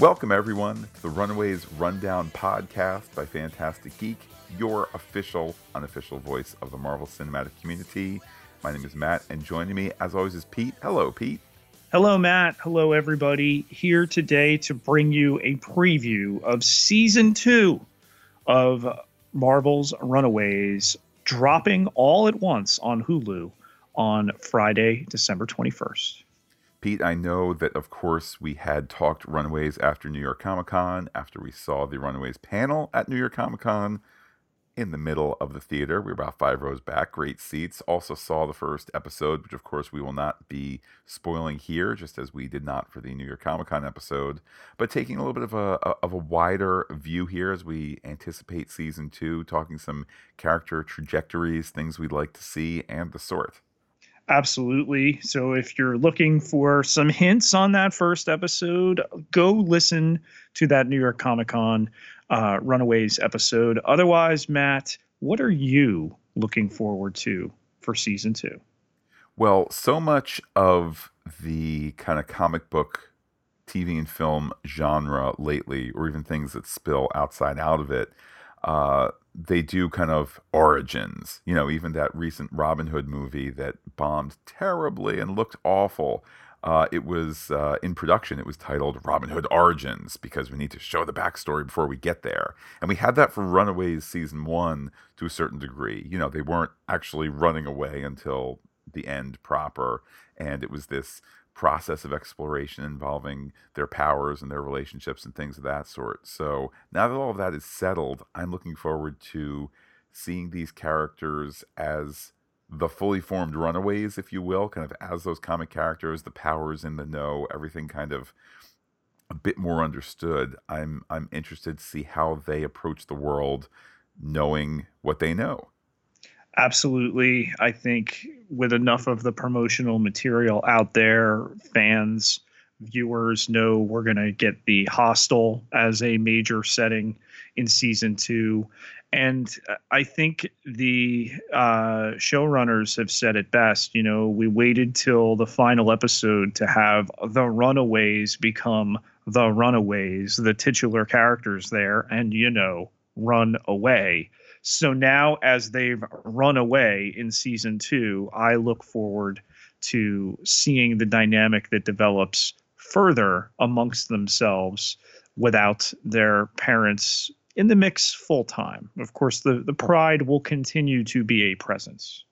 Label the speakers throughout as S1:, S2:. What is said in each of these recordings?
S1: Welcome, everyone, to the Runaways Rundown podcast by Phantastic Geek, your official, unofficial voice of the Marvel Cinematic Community. My name is Matt, and joining me, as always, is Pete. Hello, Pete.
S2: Hello, Matt. Hello, everybody. Here today to bring you a preview of season two of Marvel's Runaways, dropping all at once on Hulu on Friday, December 21st.
S1: Pete, I know that, of course, we had talked Runaways after New York Comic Con, after we saw the Runaways panel at New York Comic Con in the middle of the theater. We were about five rows back, great seats. Also saw the first episode, which, of course, we will not be spoiling here, just as we did not for the New York Comic Con episode. But taking a little bit of a, of a wider view here as we anticipate season two, talking some character trajectories, things we'd like to see, and the sort.
S2: Absolutely. So if you're looking for some hints on that first episode, go listen to that New York Comic Con uh, Runaways episode. Otherwise, Matt, what are you looking forward to for season two?
S1: Well, so much of the kind of comic book TV and film genre lately, or even things that spill outside out of it, uh, they do kind of origins. You know, even that recent Robin Hood movie that bombed terribly and looked awful. Uh, it was uh, in production. It was titled Robin Hood Origins because we need to show the backstory before we get there. And we had that for Runaways season one to a certain degree. You know, they weren't actually running away until the end proper. And it was this process of exploration involving their powers and their relationships and things of that sort. So now that all of that is settled, I'm looking forward to seeing these characters as the fully formed runaways, if you will, kind of as those comic characters, the powers in the know, everything kind of a bit more understood. I'm I'm interested to see how they approach the world knowing what they know.
S2: Absolutely. I think with enough of the promotional material out there, fans, viewers know we're going to get the hostel as a major setting in season two. And I think the uh, showrunners have said it best. You know, we waited till the final episode to have the Runaways become the Runaways, the titular characters there, and, you know, run away. So now, as they've run away in season two, I look forward to seeing the dynamic that develops further amongst themselves without their parents in the mix full time. Of course, the, the pride will continue to be a presence.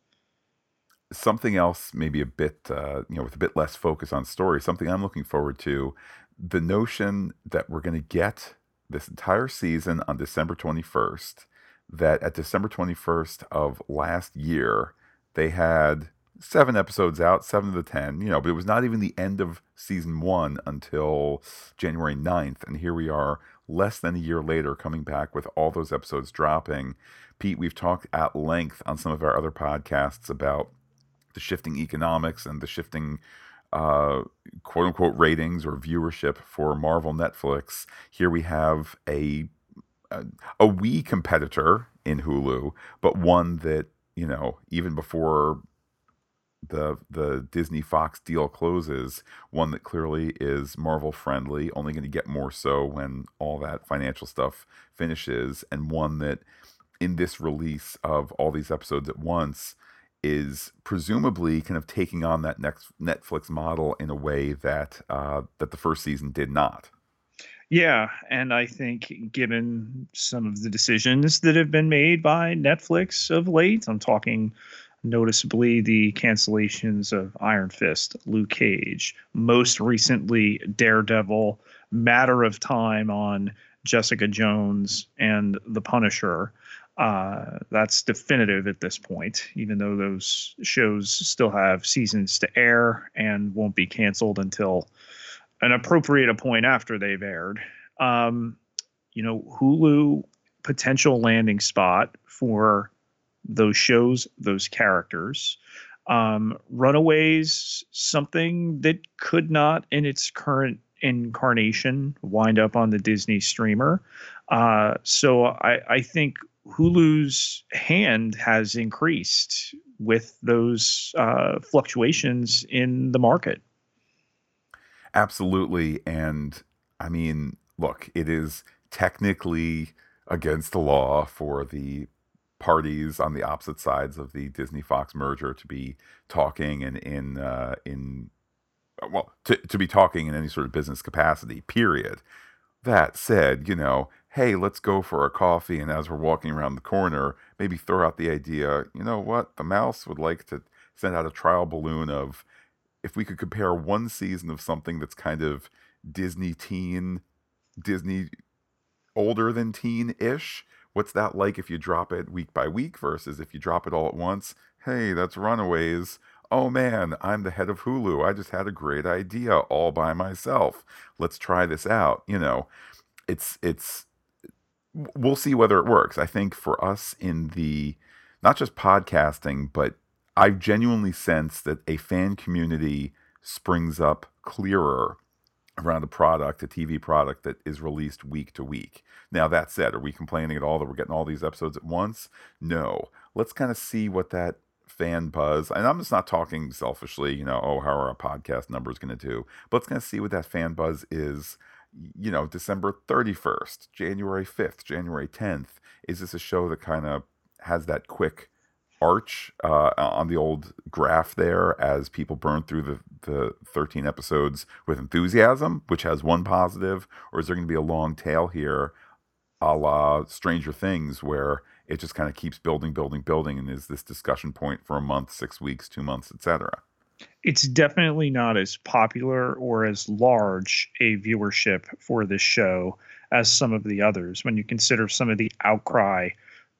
S1: Something else, maybe a bit, uh, you know, with a bit less focus on story, something I'm looking forward to the notion that we're going to get this entire season on December 21st that at December 21st of last year, they had seven episodes out, seven of the 10, you know, but it was not even the end of season one until January 9th. And here we are, less than a year later, coming back with all those episodes dropping. Pete, we've talked at length on some of our other podcasts about the shifting economics and the shifting uh, quote unquote ratings or viewership for Marvel Netflix. Here we have a a, wee competitor in Hulu, but one that you know even before the the Disney Fox deal closes, one that clearly is Marvel friendly, only going to get more so when all that financial stuff finishes, and one that in this release of all these episodes at once is presumably kind of taking on that next Netflix model in a way that uh, that the first season did not.
S2: Yeah, and I think given some of the decisions that have been made by Netflix of late, I'm talking noticeably the cancellations of Iron Fist, Luke Cage, most recently Daredevil, Matter of Time on Jessica Jones and The Punisher. Uh, that's definitive at this point, even though those shows still have seasons to air and won't be canceled until an appropriate a point after they've aired. Um, you know, Hulu potential landing spot for those shows, those characters. Um, Runaways, something that could not, in its current incarnation, wind up on the Disney streamer. Uh, so I, I think Hulu's hand has increased with those uh, fluctuations in the market.
S1: Absolutely. And I mean, look, it is technically against the law for the parties on the opposite sides of the Disney Fox merger to be talking and in uh, in well to to be talking in any sort of business capacity. Period. That said, you know, hey, let's go for a coffee, and as we're walking around the corner, maybe throw out the idea. You know what? The mouse would like to send out a trial balloon of if we could compare one season of something that's kind of Disney teen, Disney older than teen ish. What's that like if you drop it week by week versus if you drop it all at once? Hey, that's Runaways. Oh man, I'm the head of Hulu. I just had a great idea all by myself. Let's try this out. You know, it's it's we'll see whether it works. I think for us in the not just podcasting, but I've genuinely sensed that a fan community springs up clearer around a product, a TV product that is released week to week. Now, that said, are we complaining at all that we're getting all these episodes at once? No. Let's kind of see what that fan buzz, and I'm just not talking selfishly, you know, oh, how are our podcast numbers going to do? But let's kind of see what that fan buzz is, you know, December 31st, January 5th, January 10th. Is this a show that kind of has that quick arch uh, on the old graph there as people burn through the, the 13 episodes with enthusiasm, which has one positive, or is there going to be a long tail here, a la Stranger Things, where it just kind of keeps building, building, building, and is this discussion point for a month, six weeks, two months, etc.
S2: It's definitely not as popular or as large a viewership for this show as some of the others. When you consider some of the outcry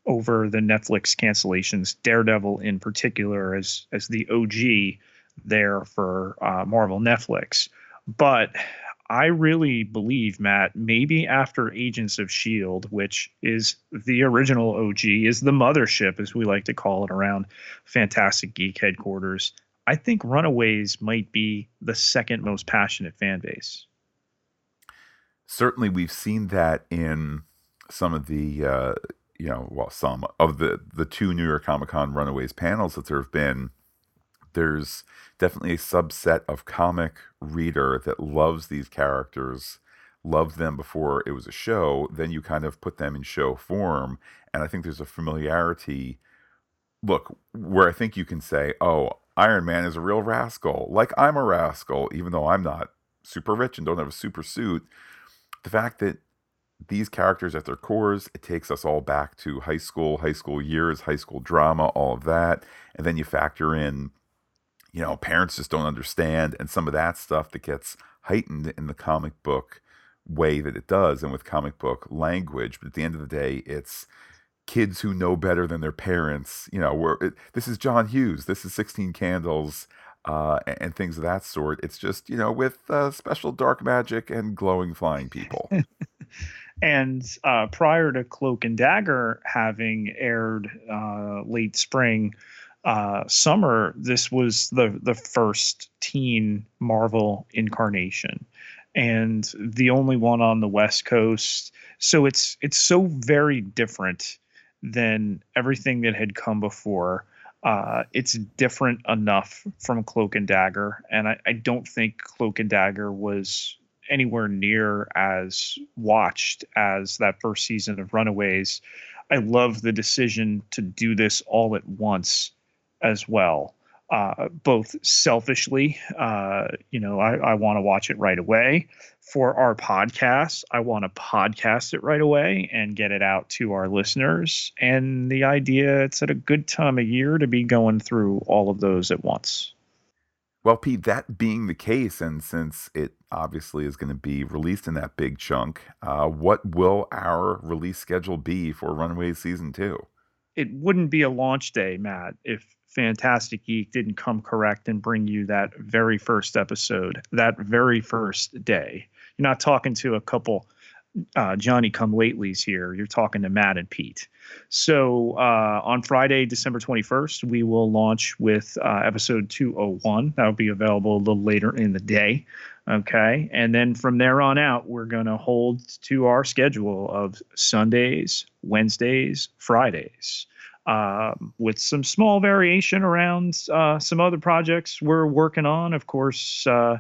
S2: over the Netflix cancellations, Daredevil in particular as as the OG there for uh, Marvel Netflix. But I really believe, Matt, maybe after Agents of S.H.I.E.L.D., which is the original OG, is the mothership, as we like to call it around Phantastic Geek headquarters. I think Runaways might be the second most passionate fan base.
S1: Certainly, we've seen that in some of the uh, you know, well, some of the the two New York Comic Con Runaways panels that there have been, there's definitely a subset of comic reader that loves these characters, loved them before it was a show. Then you kind of put them in show form, and I think there's a familiarity. Look, where I think you can say, "Oh, Iron Man is a real rascal," like I'm a rascal, even though I'm not super rich and don't have a super suit. The fact that these characters at their cores, it takes us all back to high school, high school years, high school drama, all of that. And then you factor in, you know, parents just don't understand, and some of that stuff that gets heightened in the comic book way that it does and with comic book language. But at the end of the day, it's kids who know better than their parents. You know, where this is John Hughes, this is 16 Candles. Uh, and, and, things of that sort. It's just, you know, with uh, special dark magic and glowing flying people.
S2: And uh, prior to Cloak and Dagger having aired uh, late spring, uh, summer, this was the the first teen Marvel incarnation, and the only one on the West Coast. So it's it's so very different than everything that had come before. Uh, it's different enough from Cloak and Dagger, and I, I don't think Cloak and Dagger was anywhere near as watched as that first season of Runaways. I love the decision to do this all at once as well. Uh, both selfishly, uh, you know, I, I want to watch it right away. For our podcast, I want to podcast it right away and get it out to our listeners. And the idea it's at a good time of year to be going through all of those at once.
S1: Well, Pete, that being the case, and since it obviously is going to be released in that big chunk, uh, what will our release schedule be for Runaways Season 2?
S2: It wouldn't be a launch day, Matt, if Phantastic Geek didn't come correct and bring you that very first episode, that very first day. You're not talking to a couple uh, Johnny come latelys here. You're talking to Matt and Pete. So uh, on Friday, December 21st, we will launch with uh, episode 201. That will be available a little later in the day. Okay. And then from there on out, we're going to hold to our schedule of Sundays, Wednesdays, Fridays. Um, with some small variation around uh, some other projects we're working on. Of course, uh,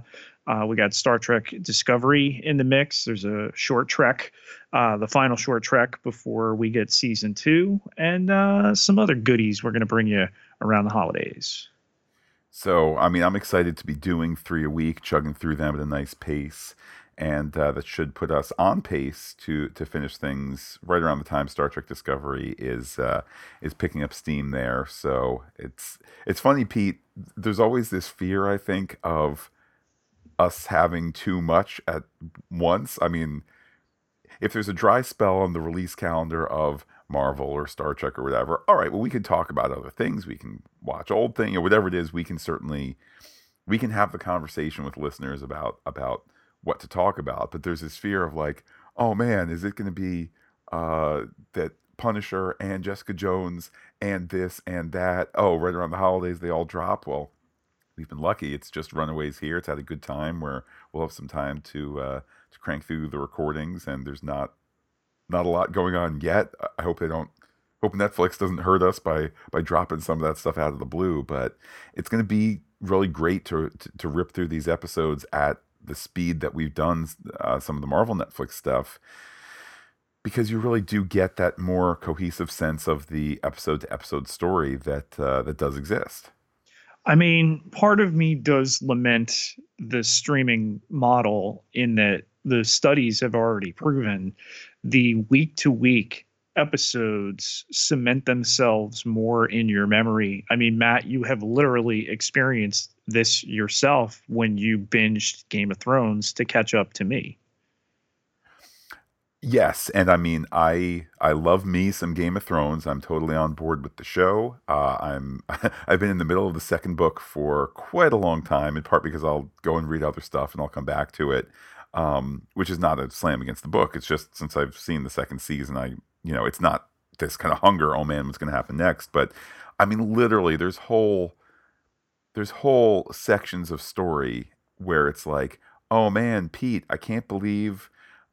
S2: Uh, we got Star Trek Discovery in the mix. There's a short trek, uh, the final short trek before we get season two, and uh, some other goodies we're going to bring you around the holidays.
S1: So, I mean, I'm excited to be doing three a week, chugging through them at a nice pace and uh, that should put us on pace to to finish things right around the time Star Trek Discovery is uh, is picking up steam there. So it's it's funny, Pete. There's always this fear, I think, of us having too much at once. I mean, if there's a dry spell on the release calendar of Marvel or Star Trek or whatever, all right, well, we can talk about other things. We can watch old thing or whatever it is. We can certainly we can have the conversation with listeners about about what to talk about, but there's this fear of like, oh man, is it going to be uh, that Punisher and Jessica Jones and this and that? Oh, right around the holidays they all drop. Well, we've been lucky. It's just Runaways here. It's had a good time where we'll have some time to uh, to crank through the recordings, and there's not not a lot going on yet. I hope they don't. Hope Netflix doesn't hurt us by by dropping some of that stuff out of the blue. But it's going to be really great to, to to rip through these episodes at the speed that we've done uh, some of the Marvel Netflix stuff because you really do get that more cohesive sense of the episode to episode story that uh, that does exist.
S2: I mean, part of me does lament the streaming model in that the studies have already proven the week to week episodes cement themselves more in your memory. I mean, Matt, you have literally experienced this yourself when you binged Game of Thrones to catch up to me.
S1: Yes, and I mean, I I love me some Game of Thrones. I'm totally on board with the show. Uh, I'm I've been in the middle of the second book for quite a long time, in part because I'll go and read other stuff and I'll come back to it. Um, which is not a slam against the book. It's just since I've seen the second season, I you know, it's not this kind of hunger. Oh man, what's going to happen next? But I mean, literally, there's whole there's whole sections of story where it's like, oh man, Pete, I can't believe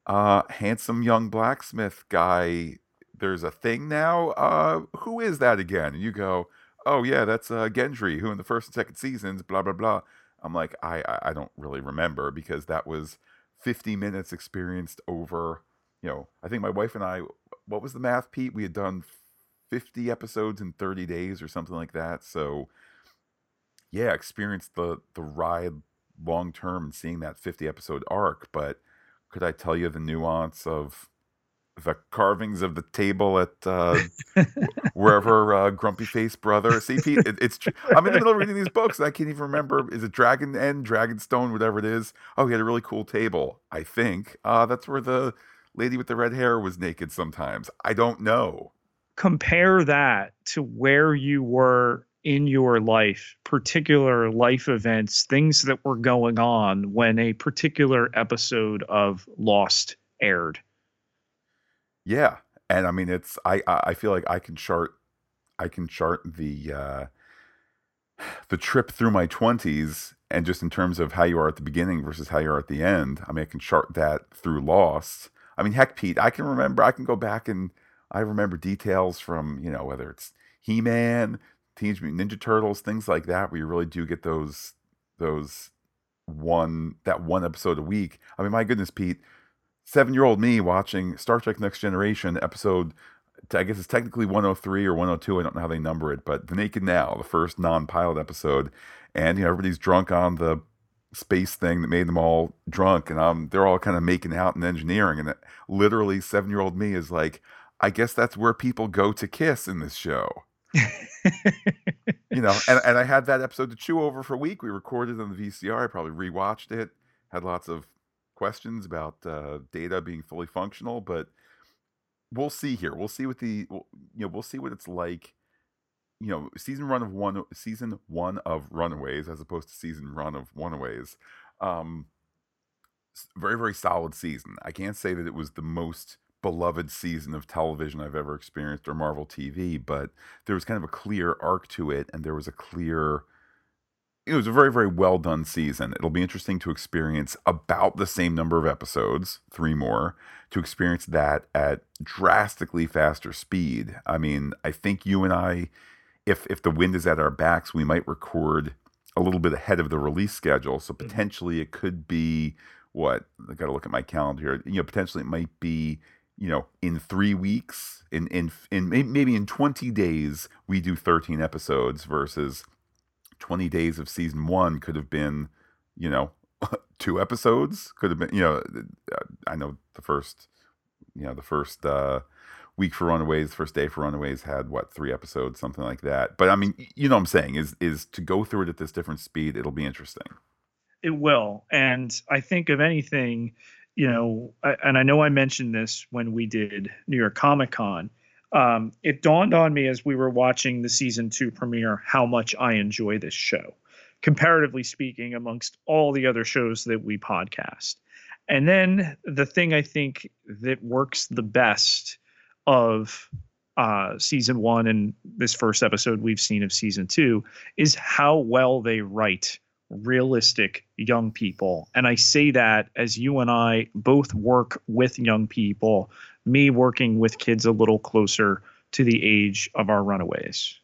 S1: uh handsome young blacksmith guy there's a thing now uh who is that again? And you go oh yeah that's uh gendry who in the first and second seasons blah blah blah. I'm like i i don't really remember because that was 50 minutes experienced over you know i think my wife and i what was the math pete? We had done 50 episodes in 30 days or something like that. So yeah, experienced the the ride long term and seeing that 50 episode arc, but could I tell you the nuance of the carvings of the table at uh, wherever uh, Grumpy Face Brother. See, Pete, it, it's. I'm in the middle of reading these books. I can't even remember. Is it Dragon End, Dragonstone, whatever it is? Oh, he had a really cool table. I think uh, that's where the lady with the red hair was naked. Sometimes I don't know.
S2: Compare that to where you were in your life, particular life events, things that were going on when a particular episode of Lost aired.
S1: Yeah, and I mean it's I I feel like I can chart I can chart the uh the trip through my 20s and just in terms of how you are at the beginning versus how you are at the end. I mean I can chart that through Lost. I mean heck Pete, I can remember I can go back and I remember details from, you know, whether it's He-Man Teenage Mutant Ninja Turtles, things like that, where you really do get those those one that one episode a week. I mean, my goodness, Pete, seven year old me watching Star Trek Next Generation episode. I guess it's technically 103 or 102. I don't know how they number it, but The Naked Now, the first non-pilot episode, and you know everybody's drunk on the space thing that made them all drunk, and um, they're all kind of making out in engineering, and it, literally seven year old me is like, I guess that's where people go to kiss in this show you know, and, and I had that episode to chew over for a week. We recorded on the VCR. I probably rewatched it. Had lots of questions about uh, data being fully functional, but we'll see here. We'll see what the you know we'll see what it's like. You know, season run of one season one of Runaways as opposed to season run of Runaways. Um, very very solid season. I can't say that it was the most beloved season of television I've ever experienced or Marvel TV, but there was kind of a clear arc to it and there was a clear it was a very very well done season. It'll be interesting to experience about the same number of episodes, three more, to experience that at drastically faster speed. I mean, I think you and I if if the wind is at our backs, we might record a little bit ahead of the release schedule. So
S2: Mm-hmm.
S1: potentially it could be what I got to look at my calendar here. You know, potentially it might be you know in three weeks, in in in maybe in twenty days we do thirteen episodes versus twenty days of season one could have been you know two episodes could have been you know uh, I know the first you know the first uh week for runaways first day for runaways had what three episodes something like that but i mean you know what i'm saying is is to go through it at this different speed it'll be interesting
S2: It will. And I think of anything, you know, I, and I know I mentioned this when we did New York Comic Con. Um, it dawned on me as we were watching the season two premiere how much I enjoy this show, comparatively speaking, amongst all the other shows that we podcast. And then the thing I think that works the best of uh, season one and this first episode we've seen of season two is how well they write realistic young people. And I say that as you and I both work with young people, me working with kids a little closer to the age of our runaways.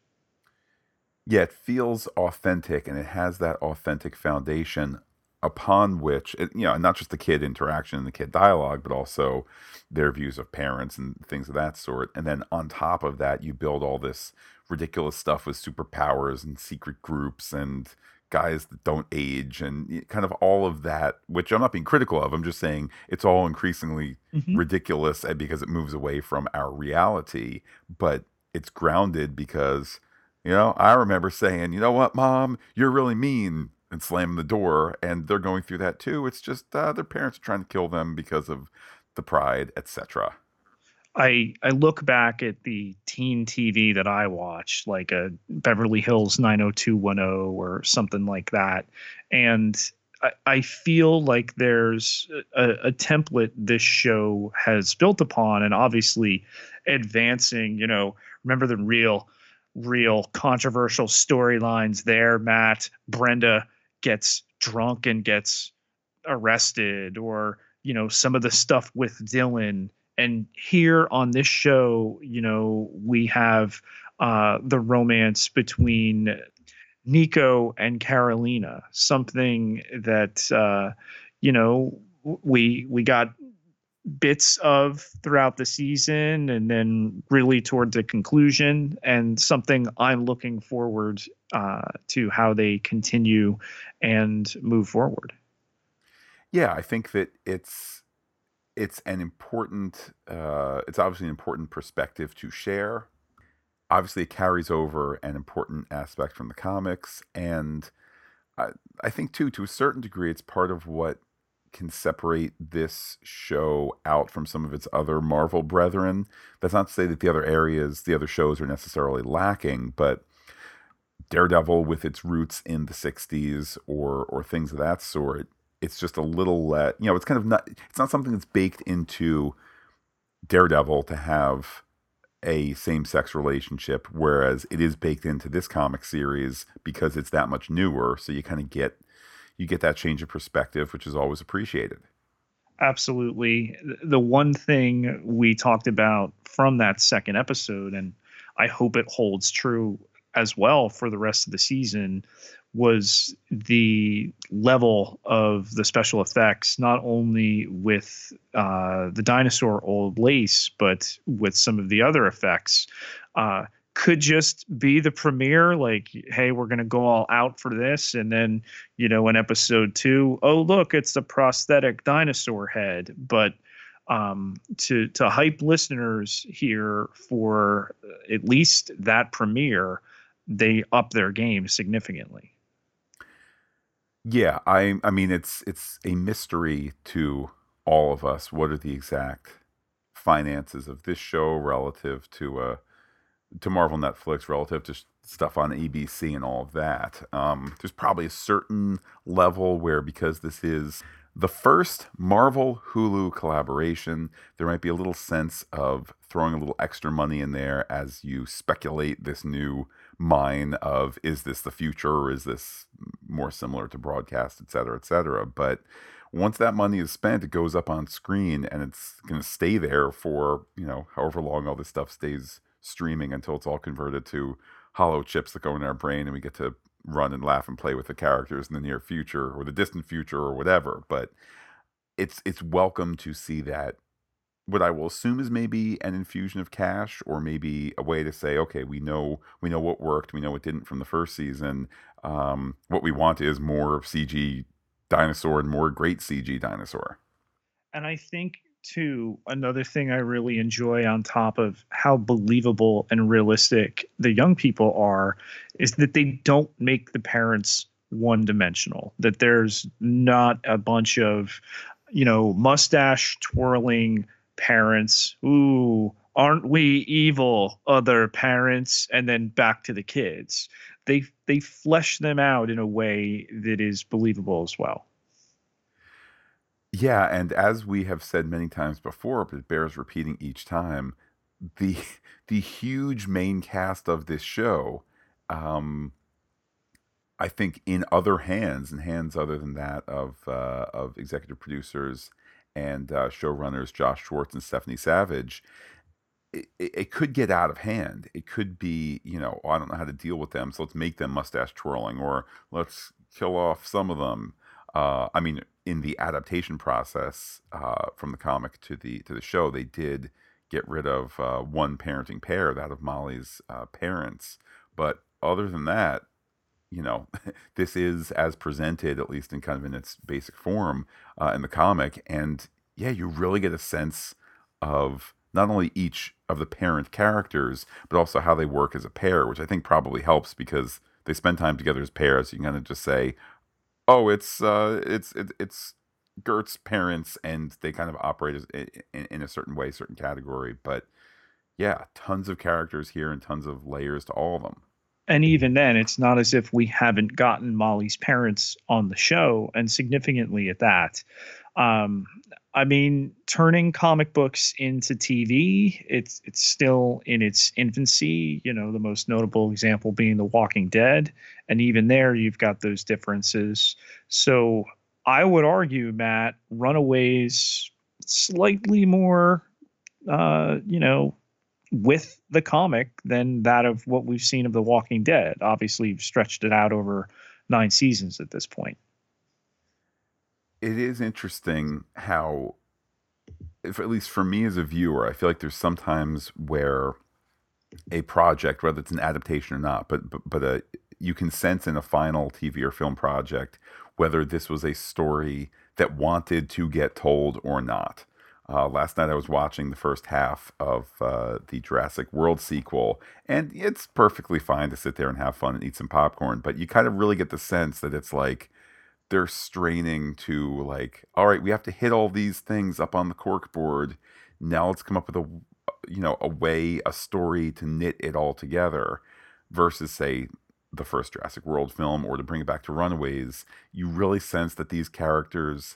S1: yeah it feels authentic and it has that authentic foundation upon which it, you know not just the kid interaction and the kid dialogue but also their views of parents and things of that sort and then on top of that you build all this ridiculous stuff with superpowers and secret groups and guys that don't age and kind of all of that which i'm not being critical of i'm just saying it's all increasingly ridiculous because it moves away from our reality but it's grounded because you know i remember saying you know what mom? You're really mean and slamming the door and they're going through that too. It's just uh, their parents are trying to kill them because of the pride etc
S2: I I look back at the teen TV that I watched, like a Beverly Hills 90210 or something like that, and I, I feel like there's a, a template this show has built upon, and obviously advancing. You know, remember the real, real controversial storylines there. Matt Brenda gets drunk and gets arrested, or you know some of the stuff with Dylan and here on this show, you know, we have uh, the romance between Nico and Karolina, something that uh, you know we we got bits of throughout the season, and then really towards the conclusion, and something I'm looking forward uh, to how they continue and move forward.
S1: yeah i think that it's it's an important uh, it's obviously an important perspective to share. Obviously it carries over an important aspect from the comics and I, I think too to a certain degree it's part of what can separate this show out from some of its other marvel brethren. That's not to say that the other areas the other shows are necessarily lacking but daredevil with its roots in the 60s or or things of that sort it's just a little let you know it's kind of not it's not something that's baked into daredevil to have a same-sex relationship whereas it is baked into this comic series because it's that much newer. So you kind of get you get that change of perspective which is always appreciated.
S2: Absolutely. The one thing we talked about from that second episode and i hope it holds true as well for the rest of the season was the level of the special effects not only with uh, the dinosaur old lace but with some of the other effects uh, could just be the premiere like hey we're going to go all out for this. And then you know in episode two, oh look it's the prosthetic dinosaur head. But um, to to hype listeners here for at least that premiere they up their game significantly
S1: yeah i i mean it's it's a mystery to all of us what are the exact finances of this show relative to uh to Marvel Netflix relative to stuff on ABC and all of that. Um, there's probably a certain level where because this is the first Marvel Hulu collaboration, there might be a little sense of throwing a little extra money in there as you speculate this new mine of is this the future or is this more similar to broadcast, et cetera, et cetera. But once that money is spent, it goes up on screen and it's going to stay there for, you know, however long all this stuff stays streaming until it's all converted to hollow chips that go in our brain and we get to run and laugh and play with the characters in the near future or the distant future or whatever. But it's it's welcome to see that what I will assume is maybe an infusion of cash or maybe a way to say, okay, we know we know what worked, we know what didn't from the first season. Um, what we want is more CG dinosaur and more great CG dinosaur.
S2: And I think too another thing I really enjoy on top of how believable and realistic the young people are is that they don't make the parents one dimensional. That there's not a bunch of you know mustache twirling parents. Ooh, aren't we evil other parents? And then back to the kids. They they flesh them out in a way that is believable as well.
S1: Yeah and as we have said many times before but it bears repeating each time the the huge main cast of this show um i think in other hands and hands other than that of uh, of executive producers and uh, showrunners Josh Schwartz and Stephanie Savage, it, it, could get out of hand. It could be, you know, oh, I don't know how to deal with them, so let's make them mustache twirling, or let's kill off some of them. Uh, I mean, in the adaptation process uh, from the comic to the to the show, they did get rid of uh, one parenting pair, that of Molly's uh, parents. But other than that, you know, this is as presented, at least in kind of in its basic form uh, in the comic. And yeah, you really get a sense of not only each of the parent characters, but also how they work as a pair, which I think probably helps because they spend time together as pairs. You can kind of just say, "Oh, it's uh, it's it, it's Gert's parents," and they kind of operate as, in a certain way, certain category. But yeah, tons of characters here and tons of layers to all of them
S2: and even then it's not as if we haven't gotten molly's parents on the show and significantly at that. Um, i mean turning comic books into tv it's it's still in its infancy you know the most notable example being the walking dead. And even there you've got those differences. So i would argue matt runaways slightly more uh, you know with the comic than that of what we've seen of The Walking Dead. Obviously, you've stretched it out over nine seasons at this point.
S1: It is interesting how, if at least for me as a viewer, I feel like there's sometimes where a project, whether it's an adaptation or not, but but, but a, you can sense in a final TV or film project whether this was a story that wanted to get told or not. Uh, last night I was watching the first half of uh, the Jurassic World sequel, and it's perfectly fine to sit there and have fun and eat some popcorn. But you kind of really get the sense that it's like they're straining to like, all right, we have to hit all these things up on the cork board. Now let's come up with a, you know, a way, a story to knit it all together. Versus say the first Jurassic World film, or to bring it back to Runaways, you really sense that these characters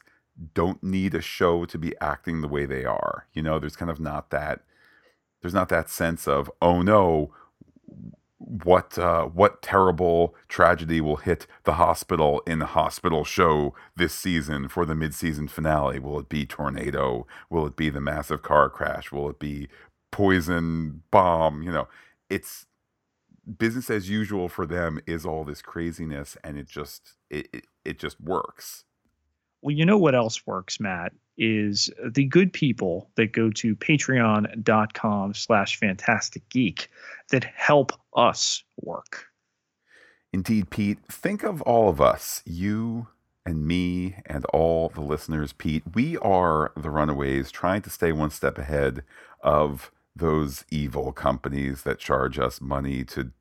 S1: don't need a show to be acting the way they are. You know, there's kind of not that there's not that sense of oh no, what uh, what terrible tragedy will hit the hospital in the hospital show this season for the mid-season finale? Will it be tornado? Will it be the massive car crash? Will it be poison bomb? You know, it's business as usual for them is all this craziness and it just it, it, it just works
S2: well, you know what else works, Matt, is the good people that go to patreon.com slash phantastic geek that help us work.
S1: Indeed, Pete. Think of all of us, you and me and all the listeners, Pete. We are the runaways trying to stay one step ahead of those evil companies that charge us money to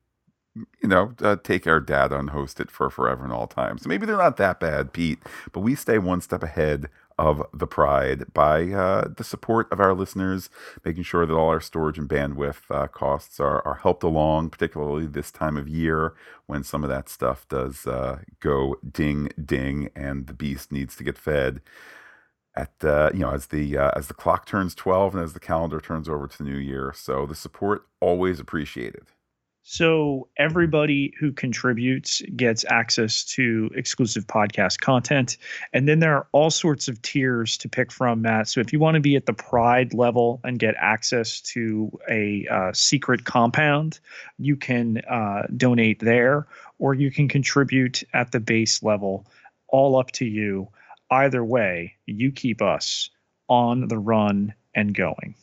S1: you know, uh, take our data and host it for forever and all time. So maybe they're not that bad, Pete, but we stay one step ahead of the pride by uh, the support of our listeners, making sure that all our storage and bandwidth uh, costs are, are helped along, particularly this time of year when some of that stuff does uh, go ding ding and the beast needs to get fed. At uh, you know, as the uh, as the clock turns twelve and as the calendar turns over to the new year, so the support always appreciated.
S2: So everybody who contributes gets access to exclusive podcast content. And then there are all sorts of tiers to pick from, Matt. So if you want to be at the pride level and get access to a uh, secret compound, you can uh, donate there, or you can contribute at the base level. All up to you. Either way, you keep us on the run and going.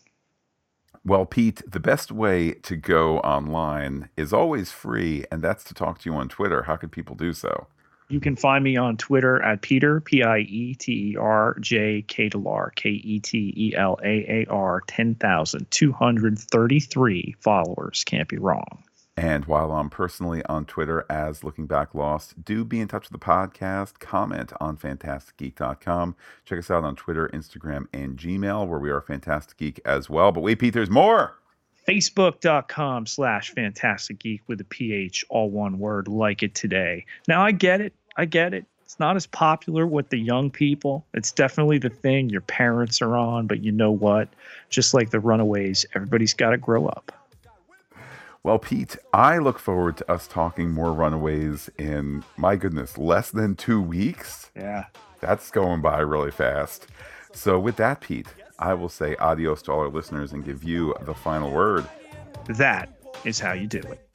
S1: Well, Pete, the best way to go online is always free, and that's to talk to you on Twitter. How can people do so?
S2: You can find me on Twitter at Peter, P I E T E R J K K E T E L A A R, 10,233 followers. Can't be wrong.
S1: And while I'm personally on Twitter as Looking Back Lost, do be in touch with the podcast. Comment on phantasticgeek.com. Check us out on Twitter, Instagram, and Gmail, where we are Phantastic Geek as well. But wait, Pete, there's more.
S2: Facebook.com slash Phantastic Geek with a PH, all one word, like it today. Now, I get it. I get it. It's not as popular with the young people. It's definitely the thing your parents are on, but you know what? Just like the Runaways, everybody's got to grow up.
S1: Well, Pete, I look forward to us talking more Runaways in, my goodness, less than two weeks.
S2: Yeah.
S1: That's going by really fast. So, with that, Pete, I will say adios to all our listeners and give you the final word.
S2: That is how you do it.